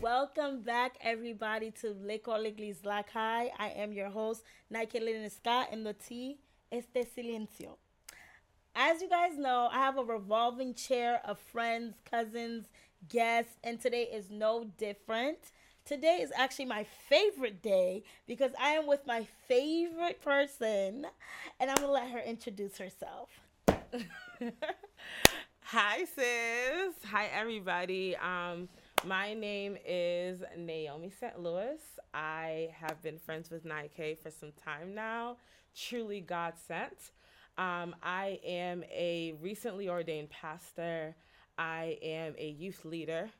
Welcome back, everybody, to Lekòl Legliz Lakay. I am your host, Naïkey Lynn Scott, and the T is de Silencio. As you guys know, I have a revolving chair of friends, cousins, guests, and today is no different. Today is actually my favorite day because I am with my favorite person, and I'm gonna let her introduce herself. Hi, sis. Hi, everybody. Um, my name is Nahomie St. Louis. I have been friends with Naïkey for some time now. Truly God sent. Um, I am a recently ordained pastor. I am a youth leader.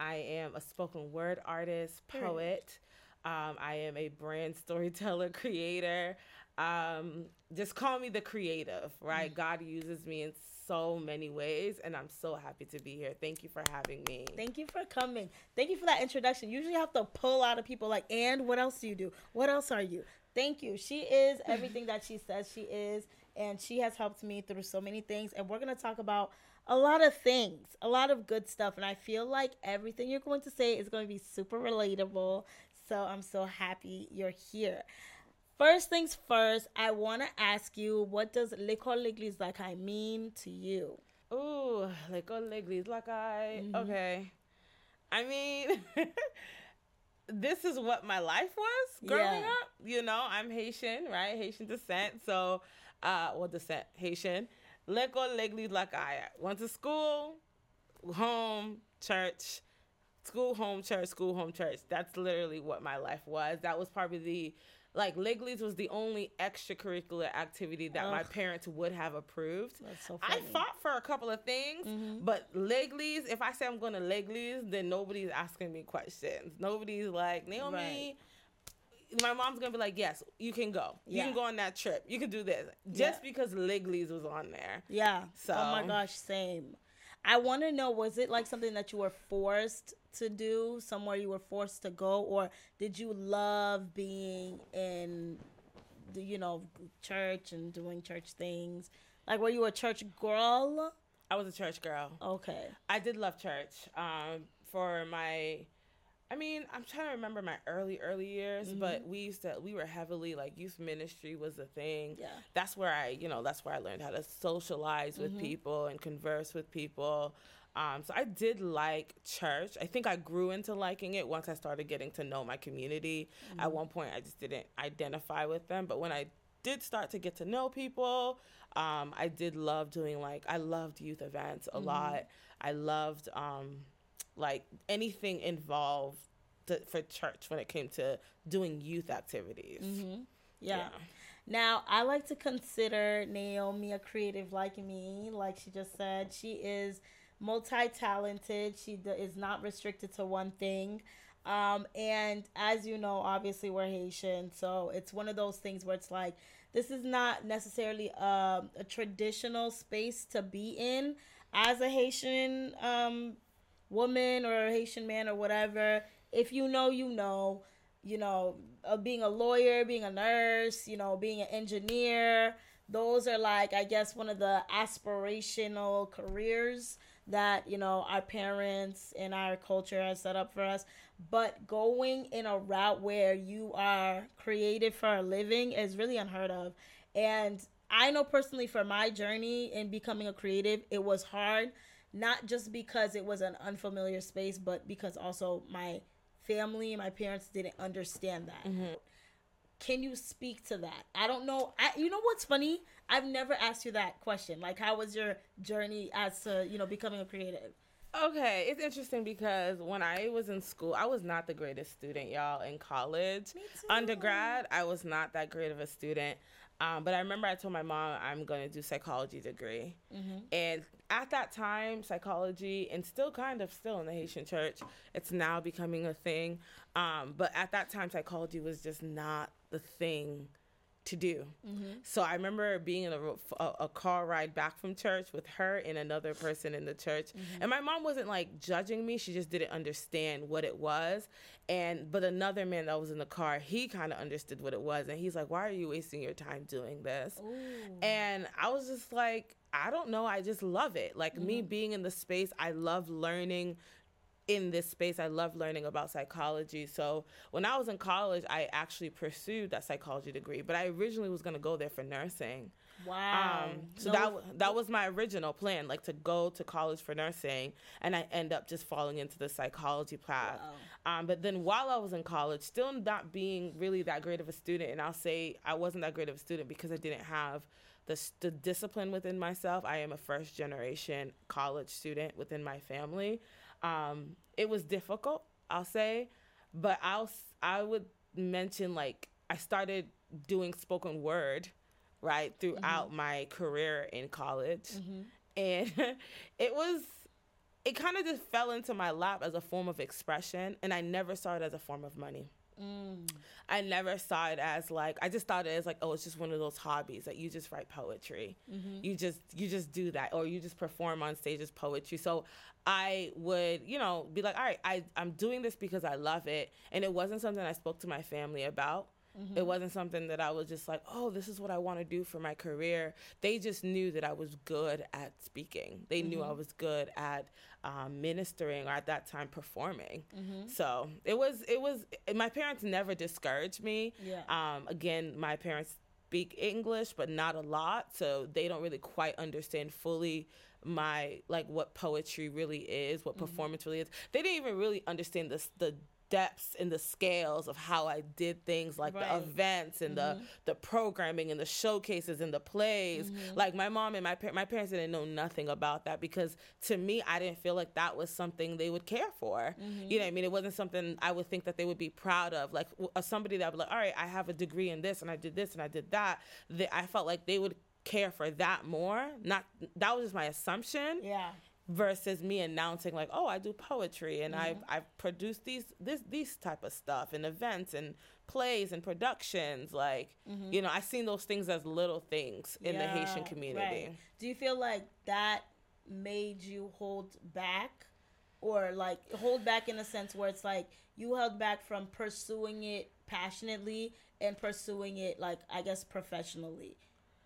I am a spoken word artist, poet. Um, I am a brand storyteller, creator. Um, just call me the creative, right? Mm. God uses me in so many ways, and I'm so happy to be here. Thank you for having me. Thank you for coming. Thank you for that introduction. Usually, you have to pull out of people like, and what else do you do? What else are you? Thank you. She is everything that she says she is, and she has helped me through so many things. And we're going to talk about a lot of things, a lot of good stuff. And I feel like everything you're going to say is going to be super relatable. So I'm so happy you're here. First things first, I want to ask you, what does l'école l'église like I mean to you? Ooh, Lekòl Legliz Lakay. Mm-hmm. Okay. I mean, this is what my life was growing yeah. up. You know, I'm Haitian, right? Haitian descent. So, uh, well, descent, Haitian. Lekòl Legliz Lakay. Went to school, home, church, school, home, church, school, home, church. That's literally what my life was. That was probably the like L'Eglise was the only extracurricular activity that Ugh. my parents would have approved. So. I fought for a couple of things, mm-hmm. but L'Eglise, if I say I'm going to L'Eglise, then nobody's asking me questions. Nobody's like, Nahomie, right my mom's gonna be like, yes, you can go. You can go on that trip. You can do this just yeah. because L'Eglise was on there. Yeah. So. Oh my gosh, same. I want to know was it like something that you were forced to do, somewhere you were forced to go, or did you love being in, the, you know, church and doing church things? Like, were you a church girl? I was a church girl. Okay. I did love church. Um, for my I mean, I'm trying to remember my early, early years, mm-hmm. but we used to, we were heavily like youth ministry was a thing. Yeah. That's where I, you know, that's where I learned how to socialize with mm-hmm. people and converse with people. Um, so I did like church. I think I grew into liking it once I started getting to know my community. Mm-hmm. At one point, I just didn't identify with them, but when I did start to get to know people, um, I did love doing like I loved youth events a mm-hmm. lot. I loved. Um, like anything involved to, for church when it came to doing youth activities. Mm-hmm. Yeah. yeah. Now, I like to consider Nahomie a creative like me. Like she just said, she is multi talented. She is not restricted to one thing. Um, and as you know, obviously we're Haitian, so it's one of those things where it's like this is not necessarily a, a traditional space to be in as a Haitian um, woman or a Haitian man or whatever, if you know, you know, you know, uh, being a lawyer, being a nurse, you know, being an engineer, those are like, I guess, one of the aspirational careers that, you know, our parents and our culture has set up for us. But going in a route where you are creative for a living is really unheard of. And I know personally for my journey in becoming a creative, it was hard not just because it was an unfamiliar space, but because also my family, my parents didn't understand that. Mm-hmm. Can you speak to that? I don't know. I, you know what's funny? I've never asked you that question. Like, how was your journey as to you know becoming a creative? Okay, it's interesting because when I was in school, I was not the greatest student, y'all. In college, undergrad, I was not that great of a student. Um, but I remember I told my mom I'm going to do psychology degree, mm-hmm. and at that time, psychology and still kind of still in the Haitian church, it's now becoming a thing. Um, but at that time, psychology was just not the thing to do. Mm-hmm. So I remember being in a, a, a, car ride back from church with her and another person in the church. Mm-hmm. And my mom wasn't like judging me, she just didn't understand what it was. And but another man that was in the car, he kind of understood what it was and he's like, "Why are you wasting your time doing this?" Ooh. And I was just like, I don't know, I just love it. Like mm-hmm. me being in the space, I love learning in this space. I love learning about psychology. So when I was in college, I actually pursued that psychology degree, but I originally was going to go there for nursing. Wow. Um, so no. that that was my original plan, like to go to college for nursing, and I end up just falling into the psychology path. Wow. Um, but then while I was in college, still not being really that great of a student, and I'll say I wasn't that great of a student because I didn't have the, the discipline within myself. I am a first generation college student within my family. Um, it was difficult, I'll say, but I'll I would mention like I started doing spoken word right throughout mm-hmm. my career in college, mm-hmm. and it was it kind of just fell into my lap as a form of expression, and I never saw it as a form of money. Mm. I never saw it as like I just thought it as like oh it's just one of those hobbies that you just write poetry, mm-hmm. you just you just do that or you just perform on stage as poetry. So I would, you know, be like, all right, I, I'm doing this because I love it. And it wasn't something I spoke to my family about. Mm-hmm. It wasn't something that I was just like, oh, this is what I want to do for my career. They just knew that I was good at speaking. They mm-hmm. knew I was good at um, ministering or at that time performing. Mm-hmm. So it was, it was, my parents never discouraged me. Yeah. Um, again, my parents speak English, but not a lot. So they don't really quite understand fully my like what poetry really is, what mm-hmm. performance really is. They didn't even really understand the the depths and the scales of how I did things like right. the events and mm-hmm. the the programming and the showcases and the plays. Mm-hmm. Like my mom and my par- my parents didn't know nothing about that because to me I didn't feel like that was something they would care for. Mm-hmm. You know what I mean? It wasn't something I would think that they would be proud of. Like uh, somebody that would be like, "All right, I have a degree in this and I did this and I did that." They, I felt like they would care for that more. Not that was just my assumption. Yeah. Versus me announcing like, oh, I do poetry and mm-hmm. I've I've produced these this these type of stuff and events and plays and productions. Like, mm-hmm. you know, I seen those things as little things in yeah, the Haitian community. Right. Do you feel like that made you hold back? Or like hold back in a sense where it's like you held back from pursuing it passionately and pursuing it like I guess professionally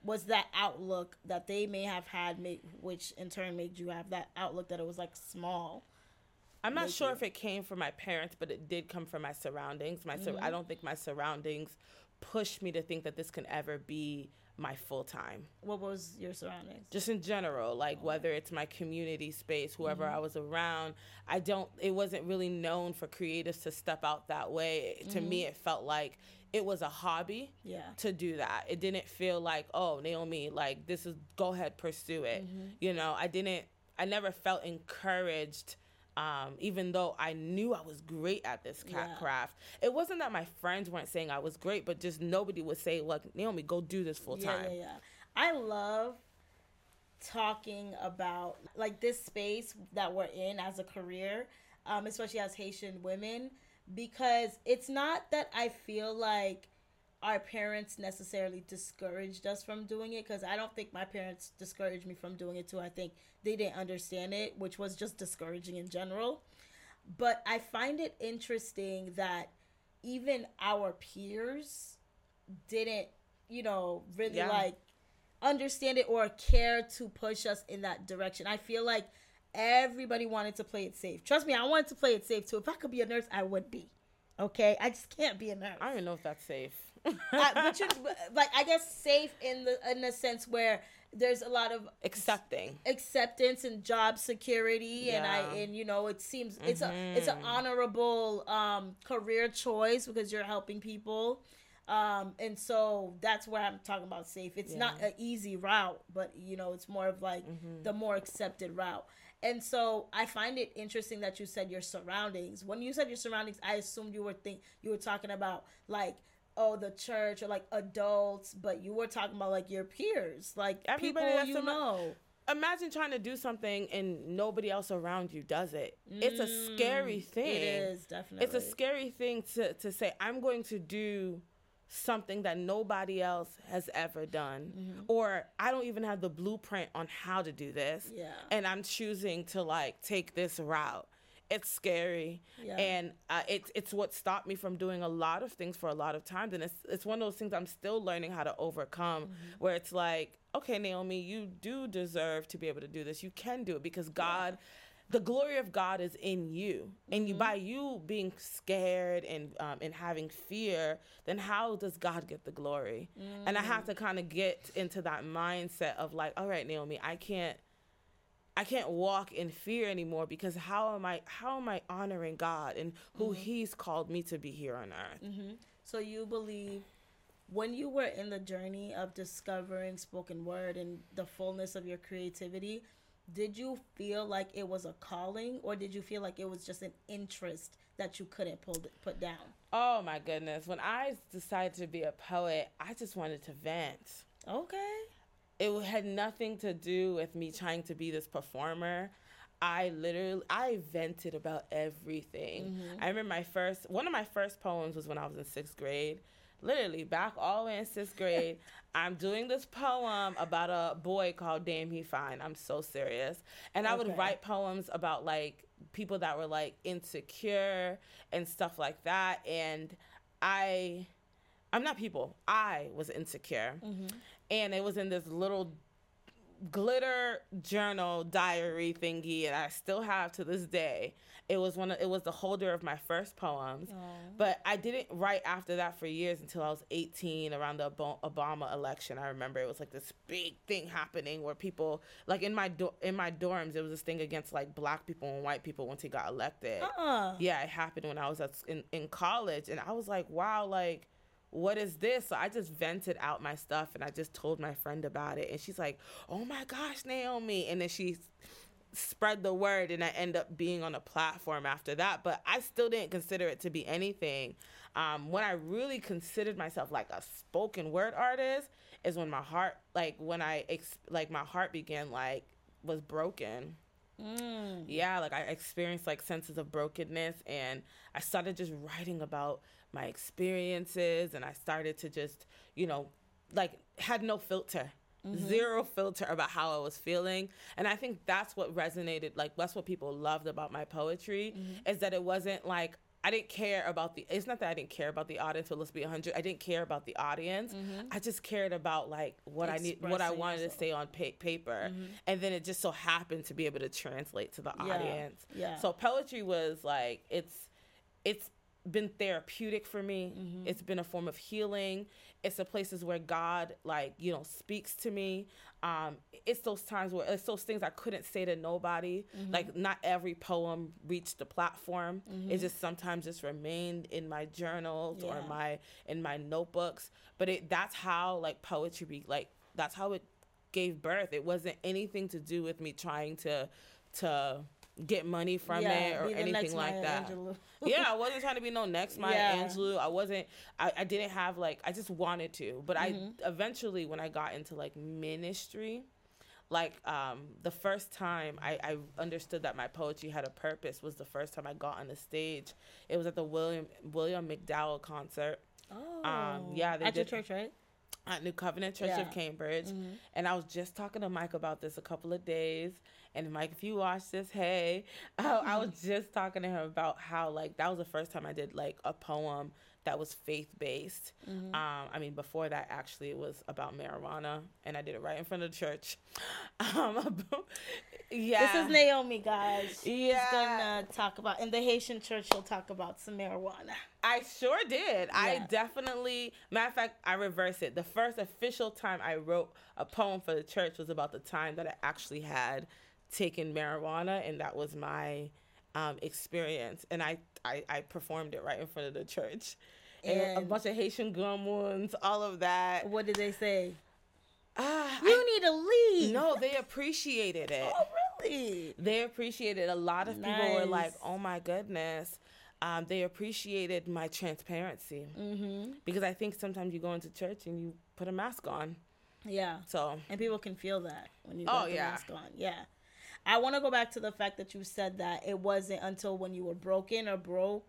was that outlook that they may have had, make, which in turn made you have that outlook that it was like small. I'm not sure you. if it came from my parents, but it did come from my surroundings. My mm-hmm. I don't think my surroundings pushed me to think that this can ever be my full time. What was your surroundings? Just in general, like oh. whether it's my community space, whoever mm-hmm. I was around. I don't. It wasn't really known for creatives to step out that way. Mm-hmm. To me, mm-hmm. it felt like it was a hobby yeah. to do that. It didn't feel like, oh, Nahomie, like this is go ahead, pursue it. Mm-hmm. You know, I didn't I never felt encouraged um, even though I knew I was great at this cat yeah. craft. It wasn't that my friends weren't saying I was great, but just nobody would say, "Look, Nahomie, go do this full time. Yeah, yeah, yeah. I love talking about like this space that we're in as a career, um, especially as Haitian women because it's not that I feel like our parents necessarily discouraged us from doing it because I don't think my parents discouraged me from doing it too. I think they didn't understand it, which was just discouraging in general. But I find it interesting that even our peers didn't, you know, really yeah. like understand it or care to push us in that direction. I feel like Everybody wanted to play it safe. Trust me, I wanted to play it safe too. If I could be a nurse, I would be. Okay, I just can't be a nurse. I don't even know if that's safe. Uh, but you, like, I guess safe in the in the sense where there's a lot of accepting acceptance and job security yeah. and i and you know it seems mm-hmm. it's a it's an mm-hmm. honorable um career choice because you're helping people um and so that's where i'm talking about safe it's yeah. not an easy route but you know it's more of like mm-hmm. the more accepted route and so I find it interesting that you said your surroundings. When you said your surroundings, I assumed you were think you were talking about like oh the church or like adults, but you were talking about like your peers, like Everybody people you know. Imagine trying to do something and nobody else around you does it. Mm, it's a scary mm, thing. It is definitely. It's a scary thing to to say. I'm going to do something that nobody else has ever done mm-hmm. or i don't even have the blueprint on how to do this yeah. and i'm choosing to like take this route it's scary yeah. and uh, it's it's what stopped me from doing a lot of things for a lot of times and it's it's one of those things i'm still learning how to overcome mm-hmm. where it's like okay Nahomie you do deserve to be able to do this you can do it because god yeah the glory of God is in you, and you, mm-hmm. by you being scared and um, and having fear, then how does God get the glory? Mm. And I have to kind of get into that mindset of like, all right, Nahomie, I can't, I can't walk in fear anymore because how am I how am I honoring God and who mm-hmm. He's called me to be here on earth? Mm-hmm. So you believe when you were in the journey of discovering spoken word and the fullness of your creativity did you feel like it was a calling or did you feel like it was just an interest that you couldn't pull put down oh my goodness when i decided to be a poet i just wanted to vent okay it had nothing to do with me trying to be this performer I literally I vented about everything. Mm-hmm. I remember my first one of my first poems was when I was in sixth grade literally back all the way in sixth grade. I'm doing this poem about a boy called Damn He Fine. I'm so serious. And I would write poems about like people that were like insecure and stuff like that. And I, I'm not people, I was insecure. Mm-hmm. And it was in this little glitter journal diary thingy and I still have to this day. It was one of, it was the holder of my first poems. Aww. But I didn't write after that for years until I was 18 around the Obama election. I remember it was like this big thing happening where people like in my do- in my dorms it was this thing against like black people and white people once he got elected. Uh-uh. Yeah, it happened when I was at, in in college and I was like, wow, like what is this? So I just vented out my stuff and I just told my friend about it. And she's like, oh my gosh, Nahomie. And then she spread the word and I end up being on a platform after that. But I still didn't consider it to be anything. Um, when I really considered myself like a spoken word artist is when my heart, like when I, ex- like my heart began like, was broken. Mm. Yeah, like I experienced like senses of brokenness and I started just writing about my experiences and I started to just, you know, like had no filter. Mm-hmm. Zero filter about how I was feeling. And I think that's what resonated, like that's what people loved about my poetry mm-hmm. is that it wasn't like I didn't care about the. It's not that I didn't care about the audience. But let's be hundred. I didn't care about the audience. Mm-hmm. I just cared about like what Expressing I need, what I wanted yourself. to say on pa- paper, mm-hmm. and then it just so happened to be able to translate to the yeah. audience. Yeah. So poetry was like it's, it's been therapeutic for me. Mm-hmm. It's been a form of healing. It's the places where God, like, you know, speaks to me. Um, it's those times where it's those things I couldn't say to nobody. Mm-hmm. Like, not every poem reached the platform. Mm-hmm. It just sometimes just remained in my journals yeah. or my in my notebooks. But it that's how like poetry, like that's how it gave birth. It wasn't anything to do with me trying to to get money from yeah, it or anything like Maya that. yeah, I wasn't trying to be no next Maya yeah. Angelou. I wasn't. I, I didn't have like. I just wanted to, but mm-hmm. I eventually when I got into like ministry, like um the first time I, I understood that my poetry had a purpose was the first time I got on the stage. It was at the William William McDowell concert. Oh, um, yeah, they at did, your church, right? At New Covenant Church yeah. of Cambridge, mm-hmm. and I was just talking to Mike about this a couple of days, and Mike, if you watch this, hey, I, I was just talking to him about how like that was the first time I did like a poem that was faith based. Mm-hmm. Um, I mean, before that, actually, it was about marijuana, and I did it right in front of the church. Um, yeah, this is Nahomie, guys. Yeah, She's gonna talk about in the Haitian church. She'll talk about some marijuana. I sure did. Yeah. I definitely. Matter of fact, I reverse it. The first official time I wrote a poem for the church was about the time that I actually had taken marijuana, and that was my um, experience. And I, I, I performed it right in front of the church. And, and a bunch of Haitian gum ones, all of that. What did they say? Uh, you I, need to leave. No, they appreciated it. Oh, really? They appreciated. A lot of nice. people were like, "Oh my goodness." Um, they appreciated my transparency mm-hmm. because I think sometimes you go into church and you put a mask on. Yeah. So and people can feel that when you oh, put yeah. mask on. Yeah. I want to go back to the fact that you said that it wasn't until when you were broken or broke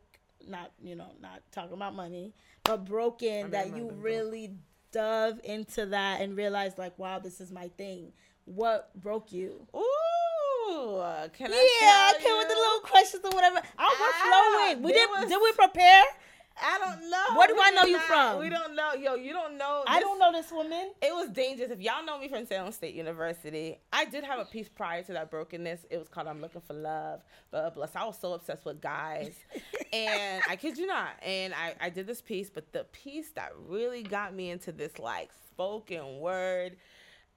not you know not talking about money, but broken that you really dove into that and realized like, wow, this is my thing. What broke you? Ooh, can I? Yeah, come with the little questions or whatever. I was ah, flowing. We did. Was... Did we prepare? I don't know. Where do I know you from? We don't know. Yo, you don't know. This, I don't know this woman. It was dangerous. If y'all know me from Salem State University, I did have a piece prior to that brokenness. It was called "I'm Looking for Love." But bless, I was so obsessed with guys, and I kid you not. And I I did this piece, but the piece that really got me into this like spoken word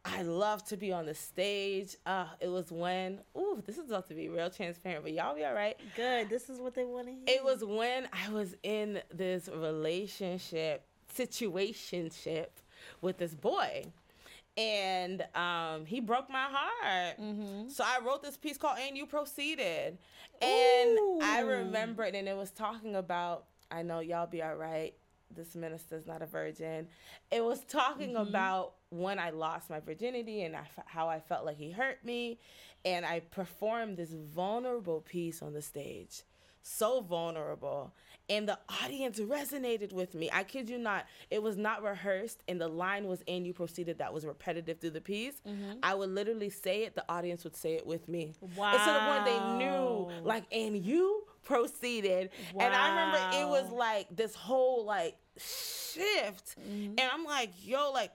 I love to be on the stage. Uh, it was when, ooh, this is about to be real transparent, but y'all be all right. Good. This is what they want to hear. It was when I was in this relationship, situationship with this boy. And um, he broke my heart. Mm-hmm. So I wrote this piece called And You Proceeded. And ooh. I remember it, and it was talking about, I know y'all be all right this minister's not a virgin. It was talking mm-hmm. about when I lost my virginity and I, how I felt like he hurt me. And I performed this vulnerable piece on the stage. So vulnerable. And the audience resonated with me. I kid you not. It was not rehearsed, and the line was and you proceeded that was repetitive through the piece. Mm-hmm. I would literally say it, the audience would say it with me. Wow. Instead of when they knew, like, and you proceeded. Wow. And I remember it was like this whole like shift. Mm-hmm. And I'm like, yo, like,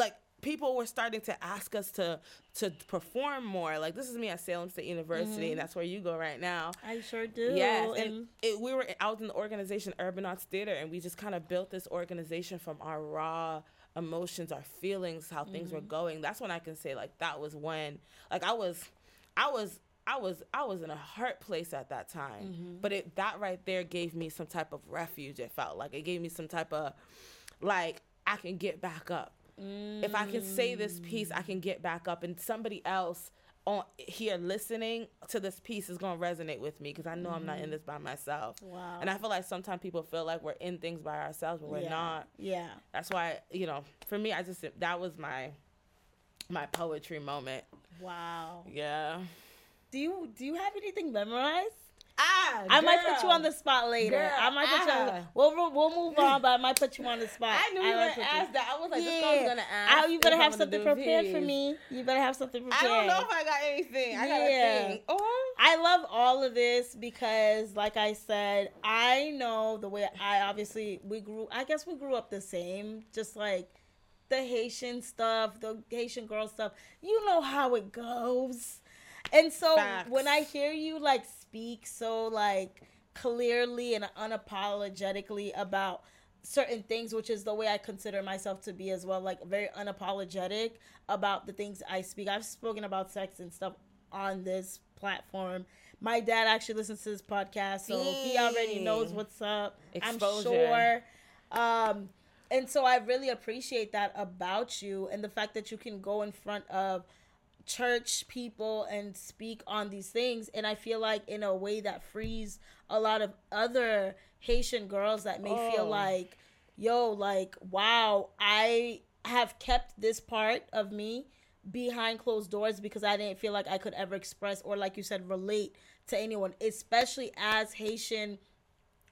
like people were starting to ask us to to perform more. Like this is me at Salem State University, mm-hmm. and that's where you go right now. I sure do. Yes, and it, we were out in the organization Urban Arts Theater, and we just kind of built this organization from our raw emotions, our feelings, how things mm-hmm. were going. That's when I can say like that was when like I was, I was. I was I was in a hurt place at that time, mm-hmm. but it that right there gave me some type of refuge. It felt like it gave me some type of like I can get back up Mm. If I can say this piece, I can get back up, and somebody else on here listening to this piece is gonna resonate with me because I know mm. I'm not in mm. this by myself. Wow. And I feel like sometimes people feel like we're in things by ourselves, but we're yeah. not. Yeah. That's why you know, for me, I just that was my my poetry moment. Wow. Yeah. Do you do you have anything memorized? Ah, I might put you on the spot later. Girl, I might put you. On the, ah. we'll we'll move on, but I might put you on the spot. I knew you were gonna ask that. I was like, yeah. this girl's gonna ask. I, you better have something prepared for me. You better have something prepared. I don't know if I got anything. I got a thing. Oh. I love all of this because, like I said, I know the way I obviously we grew. I guess we grew up the same, just like the Haitian stuff, the Haitian girl stuff. You know how it goes. And so Facts. when I hear you like speak so like clearly and unapologetically about certain things, which is the way I consider myself to be as well, like very unapologetic about the things I speak. I've spoken about sex and stuff on this platform. My dad actually listens to this podcast, so he already knows what's up. Exposure. I'm sure. Um, and so I really appreciate that about you and the fact that you can go in front of church people and speak on these things and i feel like in a way that frees a lot of other haitian girls that may oh. feel like yo like wow i have kept this part of me behind closed doors because i didn't feel like i could ever express or like you said relate to anyone especially as haitian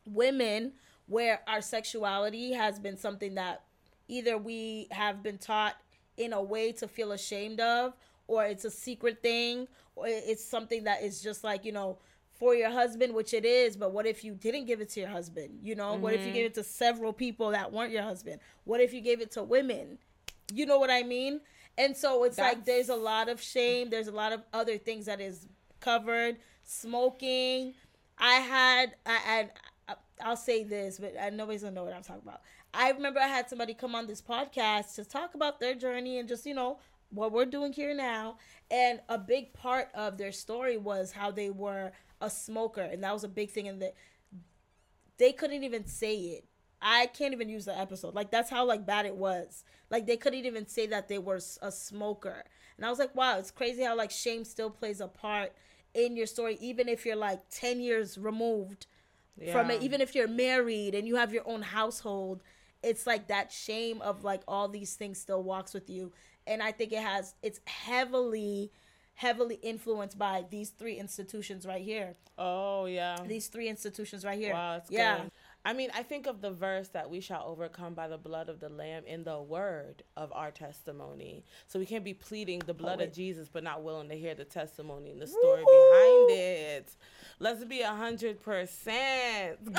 women where our sexuality has been something that either we have been taught in a way to feel ashamed of or it's a secret thing or it's something that is just like you know for your husband which it is but what if you didn't give it to your husband? You know mm-hmm. what if you mm-hmm. gave it to several people that weren't your husband? What if you gave it to women? You know what i mean? And so it's That's... like there's a lot of shame. There's a lot of other things that is covered. Smoking. I had i, I i'll say this but nobody's gonna know what i'm talking about. I remember i had somebody come on this podcast to talk about their journey and just you know what we're doing here now. And a big part of their story was how they were a smoker, and that was a big thing. And that they couldn't even say it. I can't even use the episode. Like that's how like bad it was. Like they couldn't even say that they were a smoker. And I was like, wow, it's crazy how like shame still plays a part in your story, even if you're like ten years removed yeah. from it. Even if you're married and you have your own household, it's like that shame of like all these things still walks with you and I think it has it's heavily heavily influenced by these three institutions right here. Oh yeah. These three institutions right here. Wow, it's yeah. good. I mean, I think of the verse that we shall overcome by the blood of the Lamb in the word of our testimony. So we can't be pleading the blood oh, of Jesus, but not willing to hear the testimony and the story Woo-hoo! behind it. Let's be a hundred percent.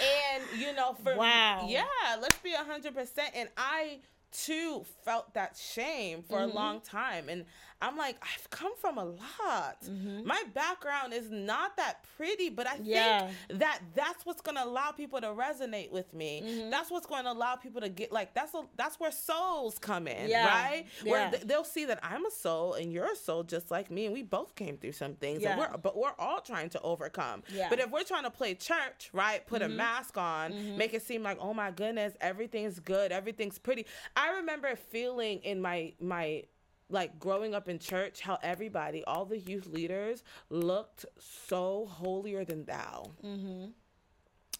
And you know, for Wow. yeah, let's be a hundred percent. And I too felt that shame for Mm-hmm. a long time. And I'm like, I've come from a lot. My background is not that pretty, but I Mm-hmm. Yeah. think that that's what's going to allow people to resonate with me. Mm-hmm. That's what's going to allow people to get like that's a, that's where souls come in, Yeah. right? Where th- they'll see that I'm a soul and you're a soul just like me and we both came through some things and Yeah. we're but we're all trying to overcome. Yeah. But if we're trying to play church, right? Put Mm-hmm. a mask on, make it seem like, "Oh my goodness, everything's good, everything's pretty." I remember feeling in my my like growing up in church how everybody, all the youth leaders looked so holier than thou. Mm-hmm.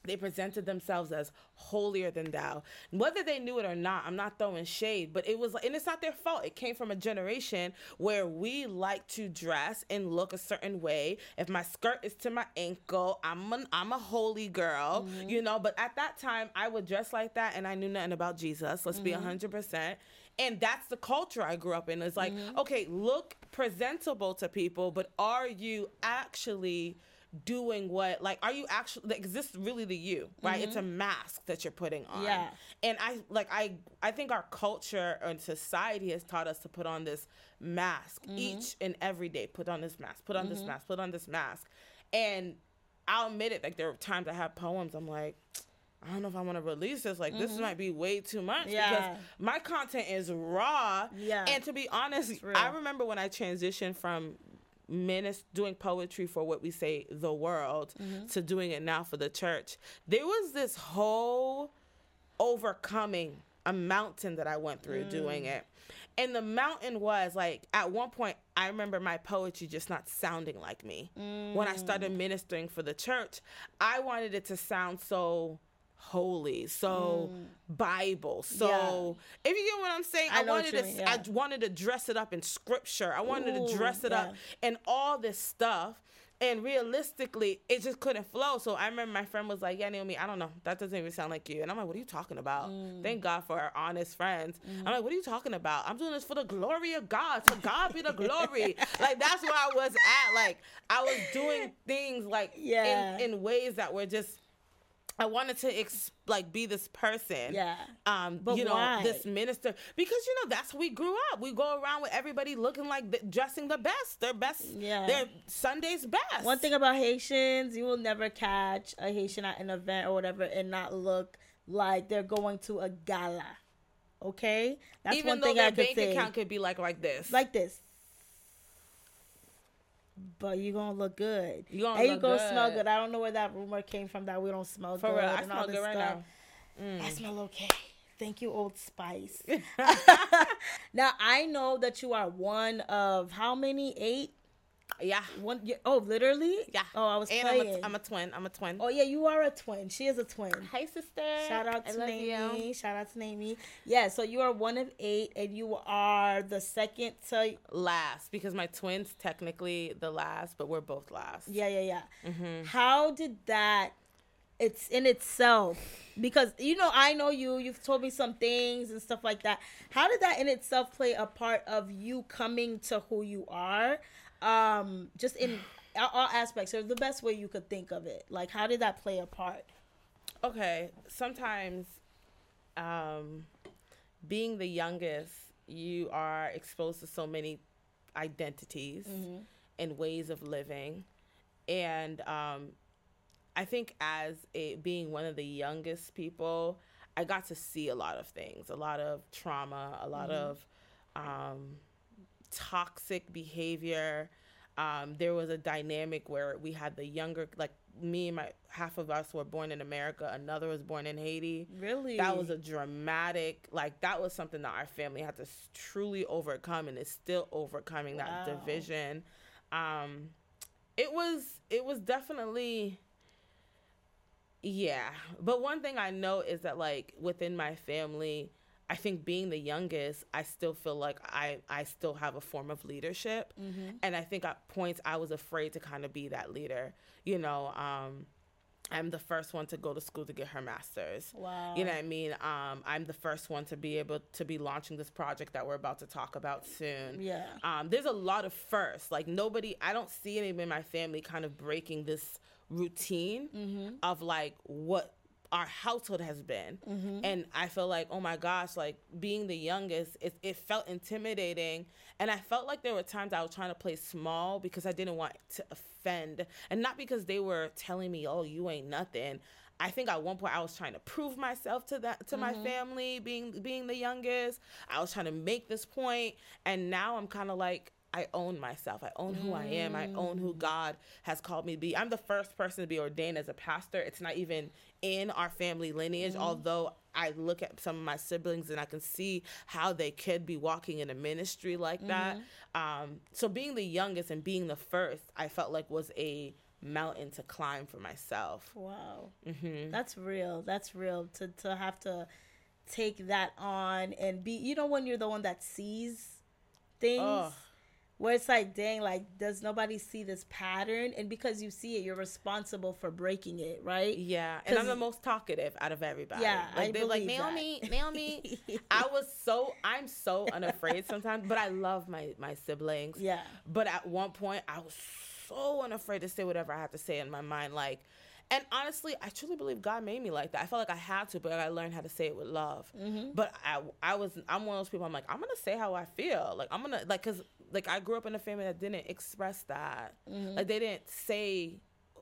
They presented themselves as holier than thou. Whether they knew it or not, I'm not throwing shade, but it was, and it's not their fault. It came from a generation where we like to dress and look a certain way. If my skirt is to my ankle, I'm an, I'm a holy girl, mm-hmm. you know. But at that time, I would dress like that, and I knew nothing about Jesus. Let's be mm-hmm. a hundred percent. And that's the culture I grew up in. It's like, mm-hmm. okay, look presentable to people, but are you actually doing what like are you actually like is this really the you right? It's a mm-hmm. mask that you're putting on. Yeah. and i like i i think our culture and society has taught us to put on this mask mm-hmm. each and every day. Put on this mask put on this mask put on this mask. And i'll admit it like there are times i have poems i'm like I don't know if I want to release this. Like, this might be way too much Yeah. because my content is raw. Yeah. And to be honest. I remember when I transitioned from minis- doing poetry for what we say the world Mm-hmm. to doing it now for the church there was this whole overcoming a mountain that i went through Mm. doing it and the mountain was like at one point i remember my poetry just not sounding like me when i started Mm. ministering for the church i wanted it to sound so holy so bible so if you get what i'm saying Mm. I i, wanted to mean, i wanted to dress it up in scripture i wanted Ooh, to dress it up yeah. and all this stuff. And realistically, it just couldn't flow. So I remember my friend was like, Yeah, Nahomie, I don't know. That doesn't even sound like you. And I'm like, What are you talking about? Mm. Thank God for our honest friends. Mm-hmm. I'm like, What are you talking about? I'm doing this for the glory of God. To God be the glory. like, that's where I was at. Like, I was doing things like Yeah. in, in ways that were just, I wanted to ex- like be this person Yeah. um But you know why? this minister because you know that's how we grew up we go around with everybody looking like dressing the best their best Yeah. their sunday's best One thing about Haitians, you will never catch a Haitian at an event or whatever and not look like they're going to a gala. Okay? That's even one thing their I could bank say. account could be like like this Like this. But you gonna look good. You gonna and you gonna smell good. good. I don't know where that rumor came from that we don't smell for good. real i and all smell this good right stuff. now Mm. I smell okay. Thank you, Old Spice. now I know that you are one of how many? Eight? Yeah One? yeah, Oh, literally? yeah Oh, I was and playing. I'm a, I'm a twin i'm a twin oh yeah, you are a twin. She is a twin. hi sister Shout out to you. Naomi. Shout out to Naomi. Yeah, so you are one of eight, and you are the second to. last because my twins technically the last but we're both last Yeah, yeah, yeah. Mm-hmm. How did that? It's in itself because you know I know you. You've told me some things and stuff like that. How did that in itself play a part of you coming to who you are? Um, just in all- aspects, or the best way you could think of it. Like, how did that play a part? okay sometimes um being the youngest you are exposed to so many identities and ways of living and um i think as a being one of the youngest people i got to see a lot of things a lot of trauma a lot of um toxic behavior. Um, there was a dynamic where we had the younger, like me and my half of us were born in America, another was born in Haiti. Really, That was a dramatic, like that was something that our family had to truly overcome, and is still overcoming that Wow. division. Um, it was, it was definitely, yeah. But one thing I know is that like within my family, I think being the youngest, I still feel like I I still have a form of leadership, mm-hmm. and I think at points I was afraid to kind of be that leader. You know, um, I'm the first one to go to school to get her master's. Wow. You know what I mean? Um, I'm the first one to be able to be launching this project that we're about to talk about soon. Yeah. Um, there's a lot of firsts. Like nobody, I don't see anybody in my family kind of breaking this routine mm-hmm. of like what our household has been. Mm-hmm. And I feel like, oh my gosh, like being the youngest, it, it felt intimidating. And I felt like there were times I was trying to play small because I didn't want to offend. And not because they were telling me, oh, you ain't nothing. I think at one point I was trying to prove myself to that to mm-hmm. my family, being being the youngest. I was trying to make this point, and now I'm kind of like I own myself. I own who. I am. I own who mm. God has called me to be. I'm the first person to be ordained as a pastor. It's not even in our family lineage, mm. although I look at some of my siblings and I can see how they could be walking in a ministry like mm-hmm. that. Um, so being the youngest and being the first, I felt like was a mountain to climb for myself. Wow. Mm-hmm. That's real. That's real to, to have to take that on and be, you know, when you're the one that sees things where it's like, dang, like, does nobody see this pattern? And because you see it, you're responsible for breaking it, right? Yeah, and I'm the most talkative out of everybody. Yeah, like, I they're like Nahomie, that. Nahomie. I was so, I'm so unafraid sometimes, but I love my my siblings. Yeah. But at one point, I was so unafraid to say whatever I have to say in my mind, like and honestly, I truly believe God made me like that. I felt like I had to, but I learned how to say it with love. Mm-hmm. But I, I was, I'm one of those people. I'm like, I'm gonna say how I feel. Like I'm gonna, like, cause like I grew up in a family that didn't express that. Mm-hmm. Like they didn't say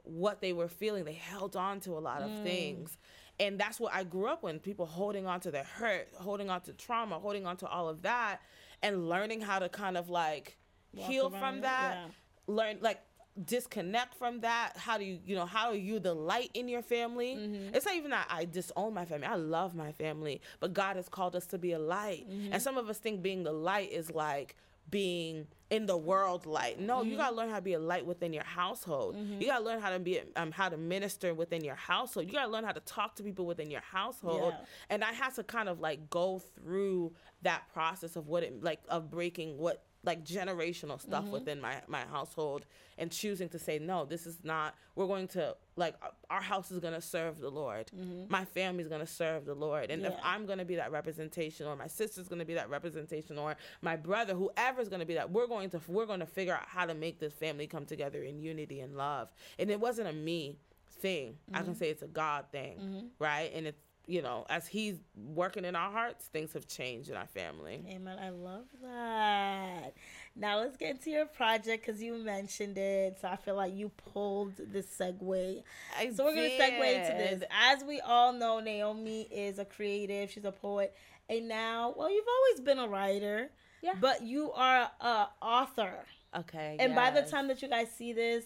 what they were feeling. They held on to a lot of mm. things. And that's what I grew up with. People holding on to their hurt, holding on to trauma, holding on to all of that, and learning how to kind of like Walk heal from that. Yeah. Learn like disconnect from that how do you you know how are you the light in your family mm-hmm. it's not even that i disown my family i love my family but god has called us to be a light mm-hmm. and some of us think being the light is like being in the world light. No, mm-hmm. you gotta learn how to be a light within your household. Mm-hmm. You gotta learn how to be um how to minister within your household. You gotta learn how to talk to people within your household. Yeah. And I had to kind of like go through that process of what it like of breaking what like generational stuff mm-hmm. within my my household and choosing to say no this is not we're going to like our house is going to serve the lord mm-hmm. my family's going to serve the lord and yeah. if i'm going to be that representation or my sister's going to be that representation or my brother whoever's going to be that we're going to we're going to figure out how to make this family come together in unity and love and it wasn't a me thing mm-hmm. i can mm-hmm. say it's a god thing mm-hmm. right and it's you know, as he's working in our hearts, things have changed in our family. Amen. I love that. Now let's get into your project because you mentioned it. So I feel like you pulled the segue. I so we're going to segue into this. As we all know, Nahomie is a creative, she's a poet. And now, well, you've always been a writer. Yeah. But you are a author. Okay. And yes. by the time that you guys see this,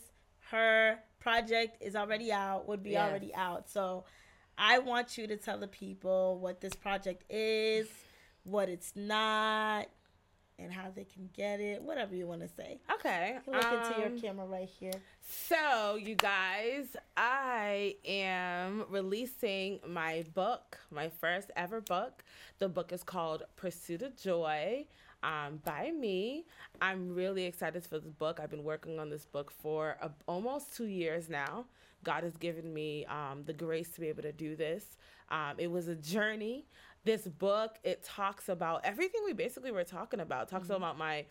her project is already out, would be yes. already out. So I want you to tell the people what this project is, what it's not, and how they can get it, whatever you want to say. Okay. look um, into your um, camera right here. So, you guys, I am releasing my book, my first ever book. The book is called Pursuit of Joy. Um, by me. I'm really excited for this book. I've been working on this book for a, almost two years now. God has given me um, the grace to be able to do this. Um, it was a journey. This book it talks about everything we basically were talking about. It talks mm-hmm. about my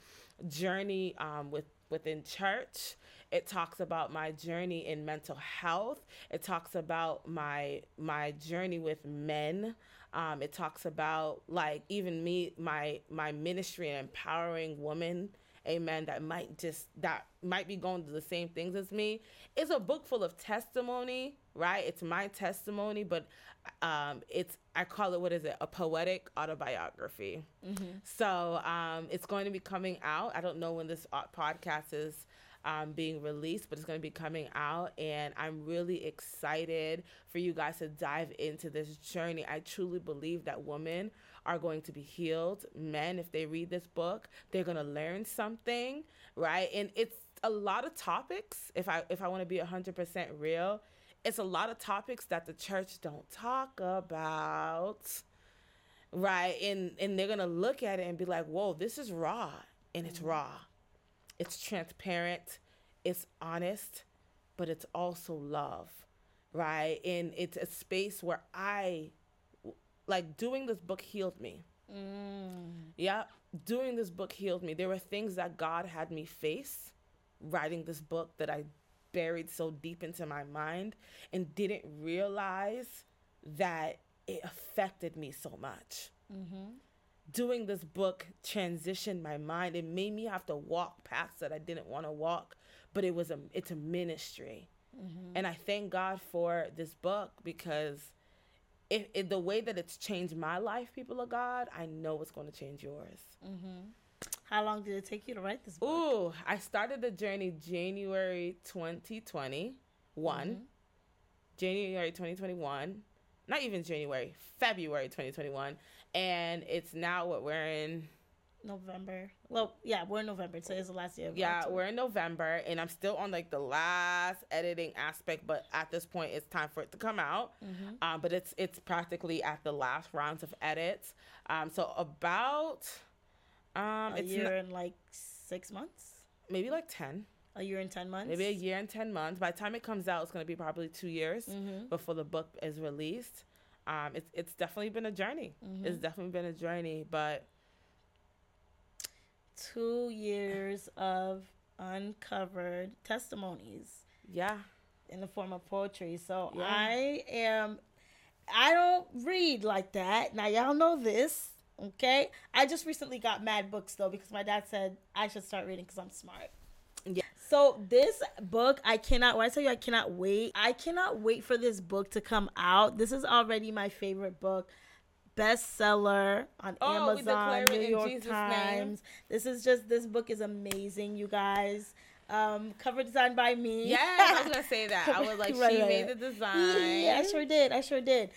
journey um, with within church. It talks about my journey in mental health. It talks about my my journey with men. Um, it talks about like even me my my ministry and empowering women amen, that might just, that might be going through the same things as me. It's a book full of testimony, right? It's my testimony, but um, it's, I call it, what is it? A poetic autobiography. Mm-hmm. So um, it's going to be coming out. I don't know when this uh, podcast is um, being released, but it's going to be coming out. And I'm really excited for you guys to dive into this journey. I truly believe that women are going to be healed. Men, if they read this book, they're going to learn something, right? And it's a lot of topics. If I if I want to be 100% real, it's a lot of topics that the church don't talk about. right? And and they're gonna look at it and be like, "Whoa, this is raw," and it's raw, it's transparent, it's honest, but it's also love, right? And it's a space where I, like, doing this book healed me. Mm. Yeah, doing this book healed me. There were things that God had me face writing this book that I buried so deep into my mind and didn't realize that it affected me so much. Mm-hmm. Doing this book transitioned my mind. It made me have to walk paths that I didn't want to walk, but it was a it's a ministry, mm-hmm. and I thank God for this book because if, if, the way that it's changed my life, people of God, I know it's going to change yours. Mm-hmm. How long did it take you to write this book? Ooh, I started the journey January 2021. Mm-hmm. January 2021 not even January, February 2021, and it's now what we're in. November. Well, yeah, we're in November. So it's the last year. of yeah, October. we're in November, and I'm still on like the last editing aspect. But at this point, it's time for it to come out. Mm-hmm. Um, but it's it's practically at the last rounds of edits. Um, so about um, a it's year n- and like six months. Maybe like ten. A year and 10 months? Maybe a year and 10 months. By the time it comes out, it's going to be probably two years mm-hmm. before the book is released. Um, it's, it's definitely been a journey. Mm-hmm. It's definitely been a journey, but. Two years of uncovered testimonies. Yeah. In the form of poetry. So yeah. I am. I don't read like that. Now, y'all know this. Okay. I just recently got mad books, though, because my dad said I should start reading because I'm smart. Yeah. So this book, I cannot. When I tell you, I cannot wait. I cannot wait for this book to come out. This is already my favorite book, bestseller on oh, Amazon, New York Jesus Times. Name. This is just. This book is amazing, you guys. Um, cover design by me. Yeah, I was gonna say that. I was like, right, she right. made the design. Yeah, I sure did. I sure did.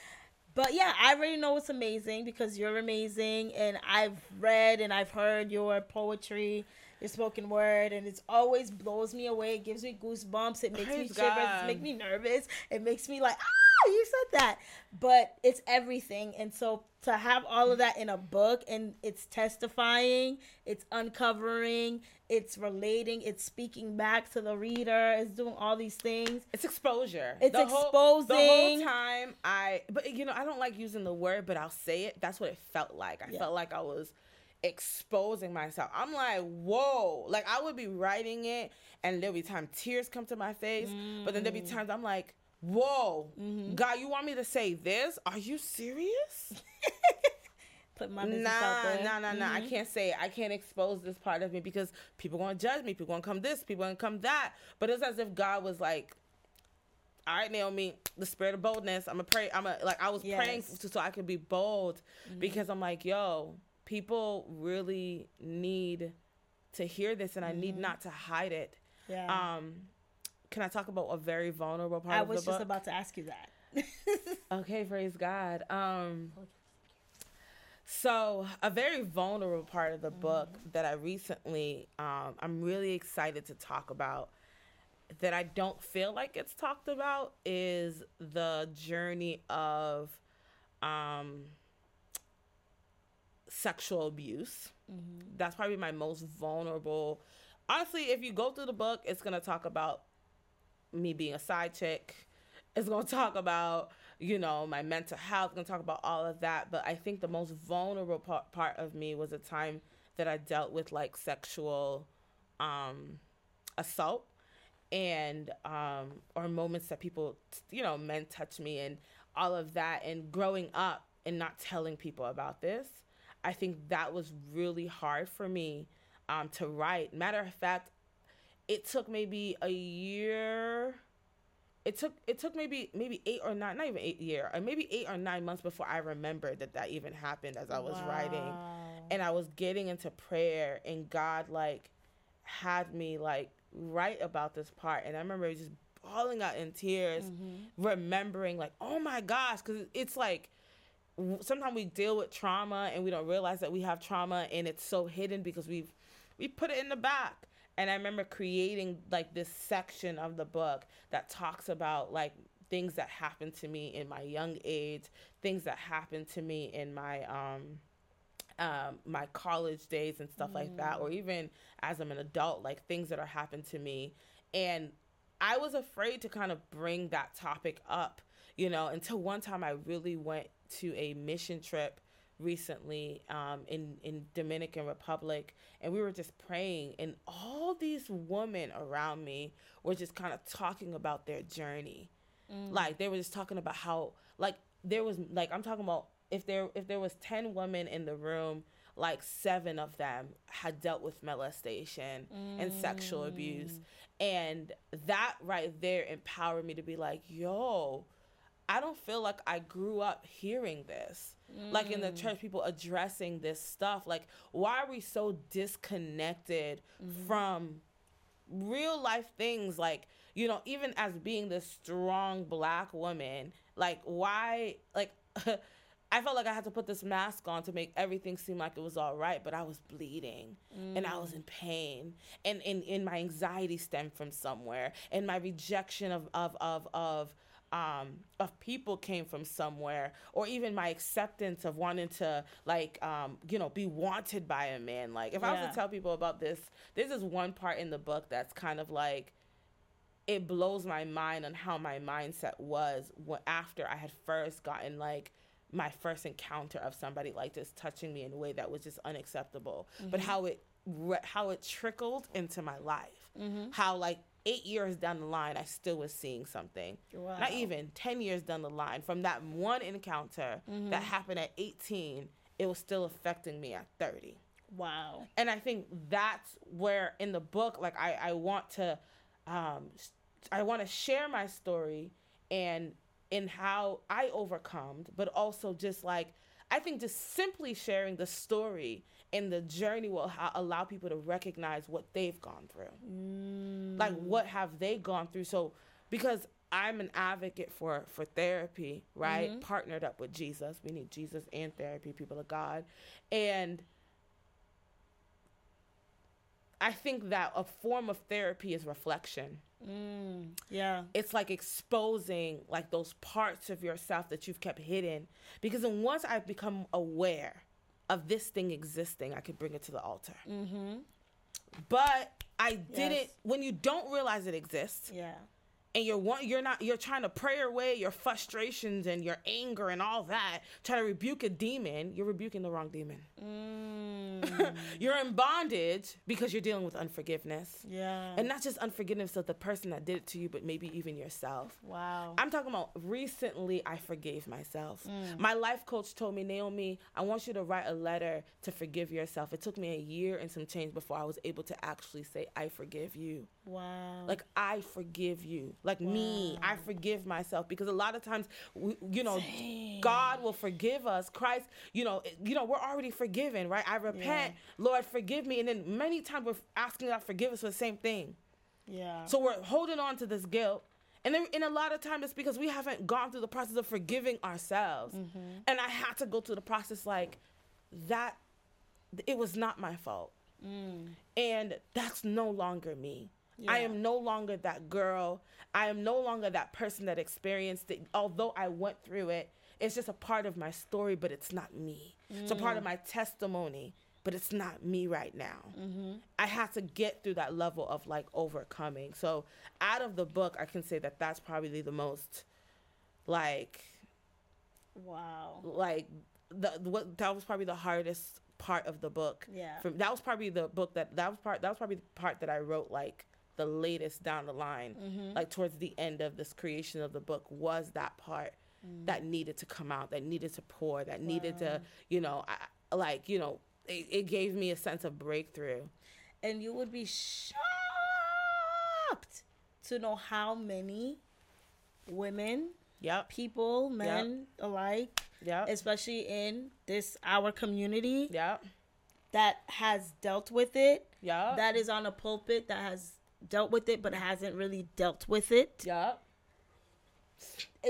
But yeah, I already know it's amazing because you're amazing, and I've read and I've heard your poetry your spoken word, and it always blows me away. It gives me goosebumps. It makes Praise me shivers. It makes me nervous. It makes me like, ah, you said that. But it's everything, and so to have all of that in a book, and it's testifying, it's uncovering, it's relating, it's speaking back to the reader, it's doing all these things. It's exposure. It's the exposing. Whole, the whole time I, but you know, I don't like using the word, but I'll say it. That's what it felt like. I yeah. felt like I was exposing myself. I'm like, whoa. Like I would be writing it and there'll be time tears come to my face. Mm. But then there'll be mm. times I'm like, whoa, mm-hmm. God, you want me to say this? Are you serious? Put my business nah, out there. Nah, nah, nah. Mm-hmm. I can't say it. I can't expose this part of me because people gonna judge me. People gonna come this. People gonna come that. But it's as if God was like, all right, Nahomie, the spirit of boldness. I'm gonna pray. I'm a like I was yes. praying to, so I could be bold mm-hmm. because I'm like, yo, people really need to hear this and mm-hmm. I need mm-hmm. not to hide it. Yeah. Um can I talk about a very vulnerable part I was just about to ask you that. okay, praise God. Um so a very vulnerable part of the mm-hmm. book that I recently um I'm really excited to talk about that I don't feel like it's talked about is the journey of um sexual abuse. Mm-hmm. That's probably my most vulnerable. Honestly, if you go through the book, it's gonna talk about me being a side chick. It's gonna talk about you know my mental health. Gonna talk about all of that. But I think the most vulnerable part, part of me was a time that I dealt with like sexual um, assault and um, or moments that people you know men touch me and all of that and growing up and not telling people about this I think that was really hard for me um, to write. Matter of fact, it took maybe a year. It took it took maybe maybe eight or nine, not even eight year, or maybe eight or nine months before I remembered that that even happened as I was wow. writing, and I was getting into prayer, and God like had me like write about this part, and I remember just bawling out in tears, mm-hmm. remembering like, oh my gosh, because it's like sometimes we deal with trauma and we don't realize that we have trauma and it's so hidden because we've we put it in the back and i remember creating like this section of the book that talks about like things that happened to me in my young age, things that happened to me in my um um my college days and stuff mm. like that or mm. even as I'm an adult like things that are happened to me and I was afraid to kind of bring that topic up, you know, until one time I really went to a mission trip recently um, in in Dominican Republic, and we were just praying, and all these women around me were just kind of talking about their journey, mm. like they were just talking about how like there was like I'm talking about if there if there was ten women in the room like seven of them had dealt with molestation mm. and sexual abuse mm. and that right there empowered me to be like yo i don't feel like i grew up hearing this mm. like in the mm. church people addressing this stuff like why are we so disconnected mm-hmm. from real life things like you know even as being this strong black woman like why like I felt like I had to put this mask on to make everything seem like it was all right, but I was bleeding mm. and I was in mm. pain. And, and, and my anxiety stemmed from somewhere. And my rejection of, of, of, of, um, of people came from somewhere, or even my acceptance of wanting to, like, um, you know, be wanted by a man. Like, if yeah. I was to tell people about this, this is one part in the book that's kind of like, it blows my mind on how my mindset was after I had first gotten like my first encounter of somebody like this touching me in a way that was just unacceptable mm-hmm. but how it how it trickled into my life mm-hmm. how like eight years down the line i still was seeing something wow. not even 10 years down the line from that one encounter mm-hmm. that happened at 18 it was still affecting me at 30 wow and i think that's where in the book like i, I want to um, i want to share my story and in how I overcome, but also just like I think just simply sharing the story and the journey will ha- allow people to recognize what they've gone through. Mm. Like what have they gone through? So because I'm an advocate for for therapy, right? Mm-hmm. Partnered up with Jesus. We need Jesus and therapy, people of God. And I think that a form of therapy is reflection. Mm, yeah. It's like exposing like those parts of yourself that you've kept hidden. Because then once I've become aware of this thing existing, I could bring it to the altar. Mm-hmm. But I didn't, yes. when you don't realize it exists. Yeah and you're one you're not you're trying to pray away your frustrations and your anger and all that try to rebuke a demon you're rebuking the wrong demon. Mm. you're in bondage because you're dealing with unforgiveness. Yeah. And not just unforgiveness of the person that did it to you but maybe even yourself. Wow. I'm talking about recently i forgave myself. Mm. my life coach told me Nahomie i want you to write a letter to forgive yourself. It took me a year and some change before i was able to actually say i forgive you wow. Like i forgive you. Like wow. me i forgive myself because a lot of times we, you know Dang. god will forgive us. Christ you know you know we're already forgiven right? I repent. Yeah. lord forgive me. And then many times we're asking god forgive us for the same thing. Yeah. So we're holding on to this guilt. And then in a lot of time it's because we haven't gone through the process of forgiving ourselves. Mm-hmm. and i had to go through the process like that it was not my fault. Mm. and that's no longer me yeah. I am no longer that girl. I am no longer that person that experienced it. Although I went through it, it's just a part of my story, but it's not me. Mm. It's a part of mm. my testimony, but it's not me right now. Mm-hmm. I have to get through that level of like overcoming. So, out of the book, I can say that that's probably the most like, wow, like the what that was probably the hardest part of the book. Yeah, from that was probably the book that that was part that was probably the part that I wrote like the latest down the line, mm-hmm. like towards the end of this creation of the book, was that part mm. that needed to come out, that needed to pour, that wow. needed to, you know, I, like, you know, it, it gave me a sense of breakthrough. And you would be shocked to know how many women, yep. people, men yep. alike, yep. especially in this our community, yep. that has dealt with it. Yeah. That is on a pulpit that has dealt with it but hasn't really dealt with it. Yeah.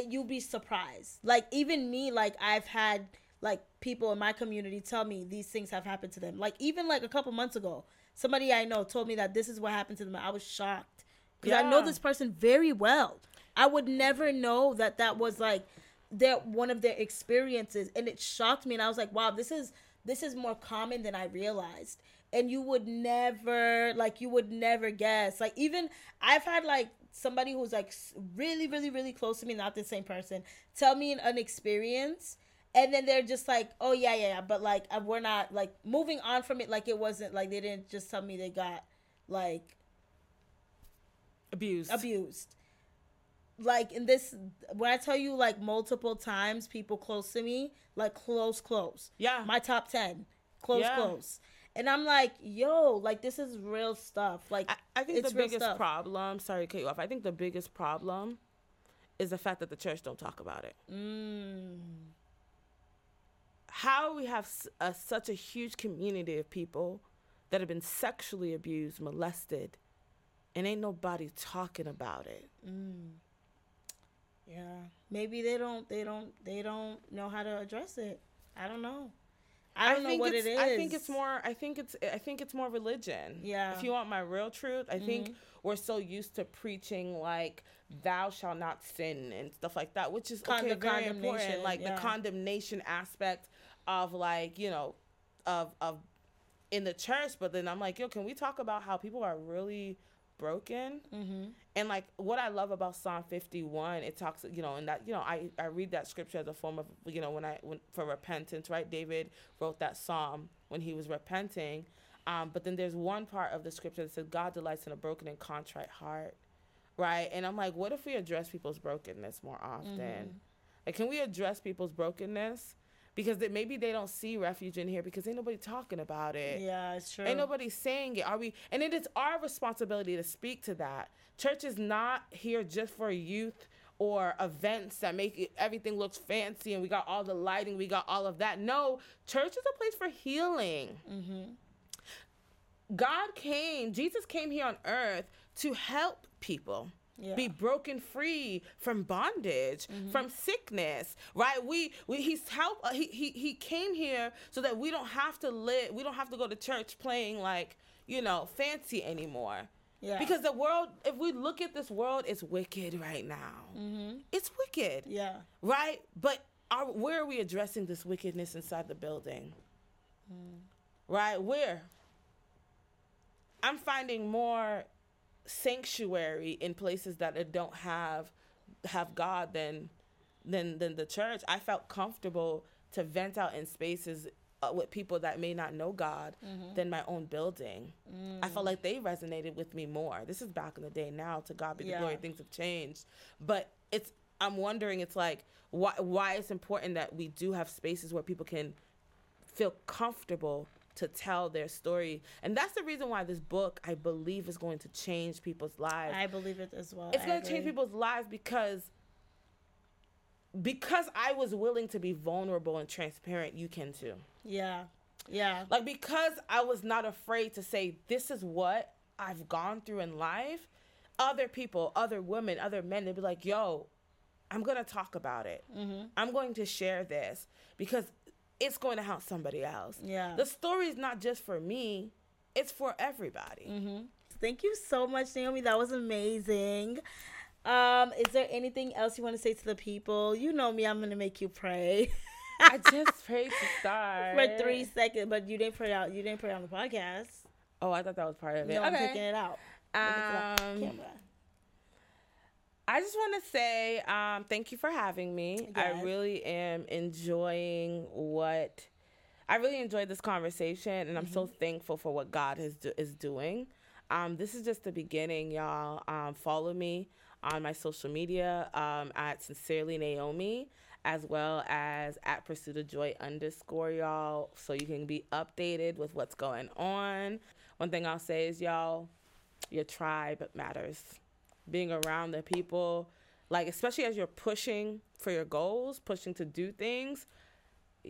You'll be surprised. Like even me, like I've had like people in my community tell me these things have happened to them. Like even like a couple months ago, somebody I know told me that this is what happened to them. I was shocked because yeah. I know this person very well. I would never know that that was like their one of their experiences and it shocked me and I was like, wow, this is this is more common than I realized. And you would never like you would never guess. Like even I've had like somebody who's like really really really close to me, not the same person, tell me an experience and then they're just like, "Oh yeah, yeah, yeah," but like uh, we're not like moving on from it like it wasn't like they didn't just tell me they got like abused. Abused like in this when I tell you like multiple times people close to me, like close, close. Yeah. My top ten. Close, yeah. close. And I'm like, yo, like this is real stuff. Like I, I think the biggest problem sorry to cut you off. I think the biggest problem is the fact that the church don't talk about it. Mm. How we have a, such a huge community of people that have been sexually abused, molested, and ain't nobody talking about it. Mm. Yeah. Maybe they don't they don't they don't know how to address it. I don't know. I don't I know what it is. I think it's more I think it's I think it's more religion. Yeah. If you want my real truth, I mm-hmm. think we're so used to preaching like thou shall not sin and stuff like that, which is Con- okay, very important. Like yeah. the condemnation aspect of like, you know, of of in the church, but then I'm like, yo, can we talk about how people are really broken. Mm-hmm. And like what I love about Psalm 51, it talks, you know, and that, you know, I, I read that scripture as a form of, you know, when I, when, for repentance, right? David wrote that Psalm when he was repenting. Um, but then there's one part of the scripture that says, God delights in a broken and contrite heart, right? And I'm like, what if we address people's brokenness more often? Mm-hmm. Like, can we address people's brokenness? Because they, maybe they don't see refuge in here because ain't nobody talking about it. Yeah, it's true. Ain't nobody saying it. Are we? And it is our responsibility to speak to that. Church is not here just for youth or events that make it, everything looks fancy and we got all the lighting, we got all of that. No, church is a place for healing. Mm-hmm. God came, Jesus came here on earth to help people yeah. be broken free from bondage, mm-hmm. from sickness, right? We, we he's help uh, he, he he came here so that we don't have to live, we don't have to go to church playing like, you know, fancy anymore. Yeah. Because the world, if we look at this world, it's wicked right now. Mm-hmm. It's wicked. Yeah. Right? But are, where are we addressing this wickedness inside the building? Mm. Right? Where? I'm finding more sanctuary in places that don't have have God than than than the church. I felt comfortable to vent out in spaces uh, with people that may not know God mm-hmm. than my own building. Mm. I felt like they resonated with me more. This is back in the day. Now, to God be the yeah. glory, things have changed. But it's I'm wondering. It's like why why it's important that we do have spaces where people can feel comfortable to tell their story. And that's the reason why this book, I believe, is going to change people's lives. I believe it as well. It's going to change people's lives because because I was willing to be vulnerable and transparent, you can too. Yeah. Yeah. Like because I was not afraid to say this is what I've gone through in life, other people, other women, other men, they'd be like, "Yo, I'm going to talk about it. Mm-hmm. I'm going to share this because it's going to help somebody else. Yeah. The story is not just for me, it's for everybody. Mm-hmm. Thank you so much, Nahomie. That was amazing. Um, is there anything else you want to say to the people? You know me, I'm gonna make you pray. I just prayed to start for three seconds, but you didn't pray out. You didn't pray on the podcast. Oh, I thought that was part of it. No, okay. I'm taking it out. Um, I just want to say um, thank you for having me. Yes. I really am enjoying what I really enjoyed this conversation, and I'm mm-hmm. so thankful for what God is do- is doing. Um, this is just the beginning, y'all. Um, follow me on my social media um, at sincerely Nahomie, as well as at pursuit of joy underscore y'all, so you can be updated with what's going on. One thing I'll say is, y'all, your tribe matters being around the people, like especially as you're pushing for your goals, pushing to do things,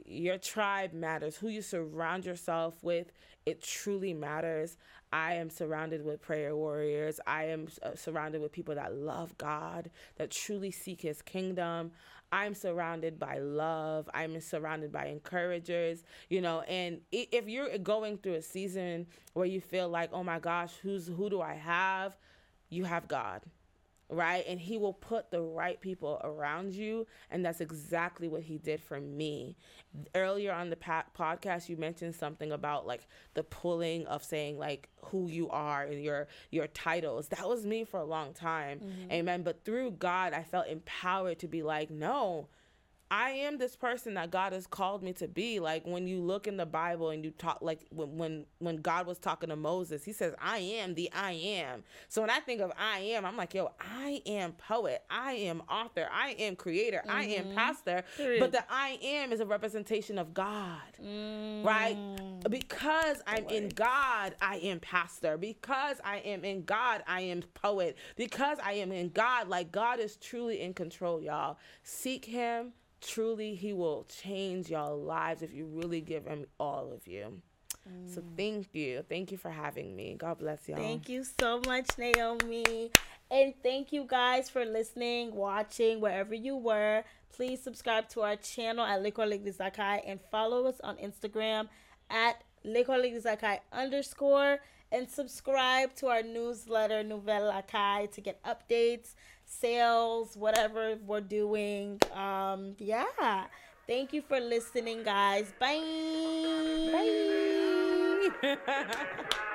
your tribe matters. Who you surround yourself with, it truly matters. I am surrounded with prayer warriors. I am uh, surrounded with people that love God, that truly seek his kingdom. I'm surrounded by love. I'm surrounded by encouragers, you know, and if you're going through a season where you feel like, "Oh my gosh, who's who do I have?" You have God. right? And he will put the right people around you. And that's exactly what he did for me. Earlier on the pa- podcast, you mentioned something about like the pulling of saying like who you are and your your titles. That was me for a long time. Mm-hmm. Amen. But through God, I felt empowered to be like, no, I am this person that God has called me to be. Like when you look in the Bible and you talk like when when when God was talking to Moses, he says, "I am the I am." So when I think of I am, I'm like, "Yo, I am poet. I am author. I am creator. Mm-hmm. I am mm-hmm. pastor." But the I am is a representation of God. Mm. Right? Because I'm in God, I am pastor. Because I am in God, I am poet. Because I am in God, like God is truly in control, y'all. Seek him truly he will change your lives if you really give him all of you. Mm. So thank you. Thank you for having me. God bless y'all. Thank you so much, Nahomie. And thank you guys for listening, watching, wherever you were. Please subscribe to our channel at Lekòl and follow us on Instagram at Lekòl underscore and subscribe to our newsletter Nouvelle Akai to get updates sales, whatever we're doing. Um, yeah. Thank you for listening, guys. Bye. Bye.